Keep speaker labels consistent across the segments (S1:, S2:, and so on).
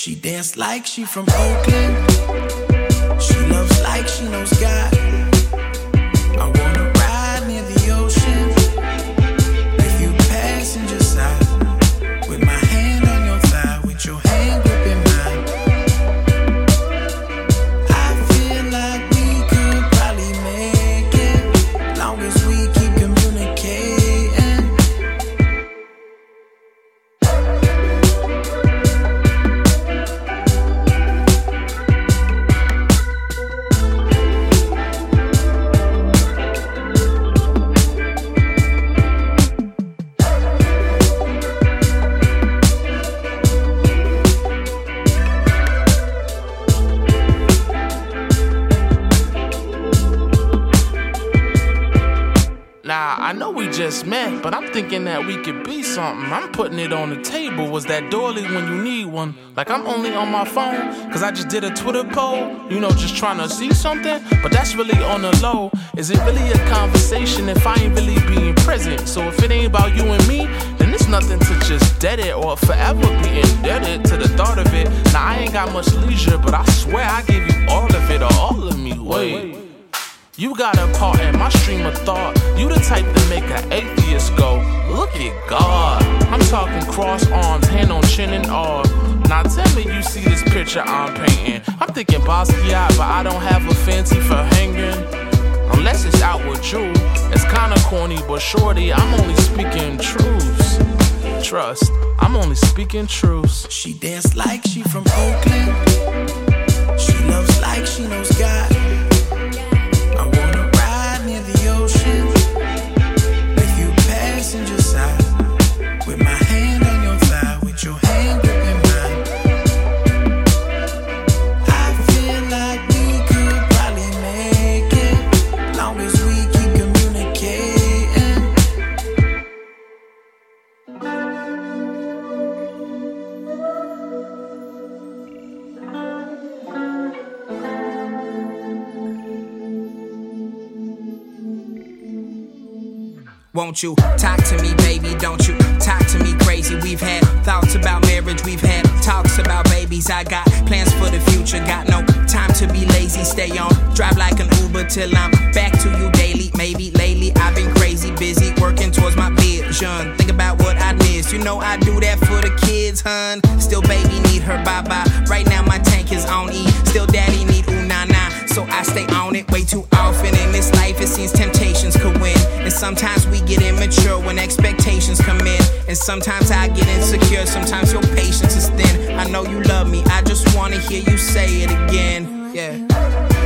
S1: She dance like she from Oakland. She loves like she knows we
S2: just met, but I'm thinking that we could be something. I'm putting it on the table. Was that doily when you need one? Like I'm only on my phone, cause I just did a Twitter poll. You know, just trying to see something, but that's really on the low. Is it really a conversation if I ain't really being present? So if it ain't about you and me, then it's nothing to just dead it or forever be indebted to the thought of it. Now I ain't got much leisure, but I swear I gave you all of it or all of me. You got a part in my stream of thought. You the type to make an atheist go, look at God. I'm talking cross arms, hand on chin and all. Now tell me you see this picture I'm painting. I'm thinking Basquiat, but I don't have a fancy for hanging. Unless it's out with you. It's kinda corny, but shorty, I'm only speaking truths. Trust, I'm only speaking truths.
S1: She dance like
S3: Won't you talk to me, baby? Don't you talk to me crazy? We've had thoughts about marriage, we've had talks about babies. I got plans for the future, got no time to be lazy. Stay on, drive like an Uber till I'm back to you daily. Maybe lately I've been crazy, busy working towards my vision. Think about what I miss. You know I do that for the kids, hun. Still, baby need her bye bye. Right now my tank is on E. Still, daddy need ooh nah nah. So I stay on it way too often. In this life, it seems could win. And sometimes we get immature when expectations come in. And sometimes I get insecure, sometimes your patience is thin. I know you love me, I just wanna hear you say it again. Yeah.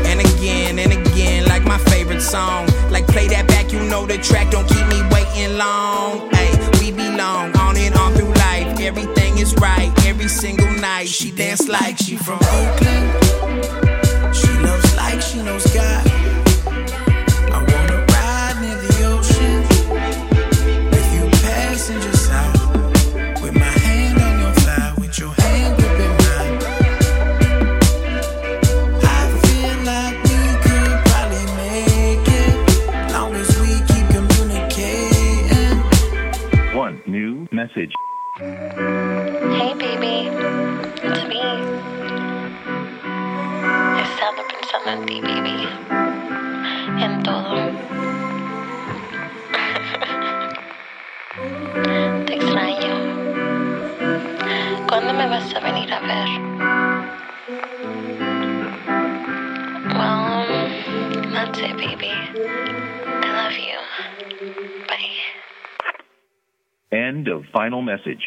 S3: And again and again, like my favorite song. Like play that back, you know the track, don't keep me waiting long. Hey, we belong on and on through life. Everything is right every single night. She dance like she from
S1: Oakland. She loves like she knows God.
S4: New message.
S5: Hey baby, it's me. He estado pensando en ti, baby. En todo. Te extraño. ¿Cuándo me vas a venir a ver? Well, that's it, baby. I love you.
S4: End of final message.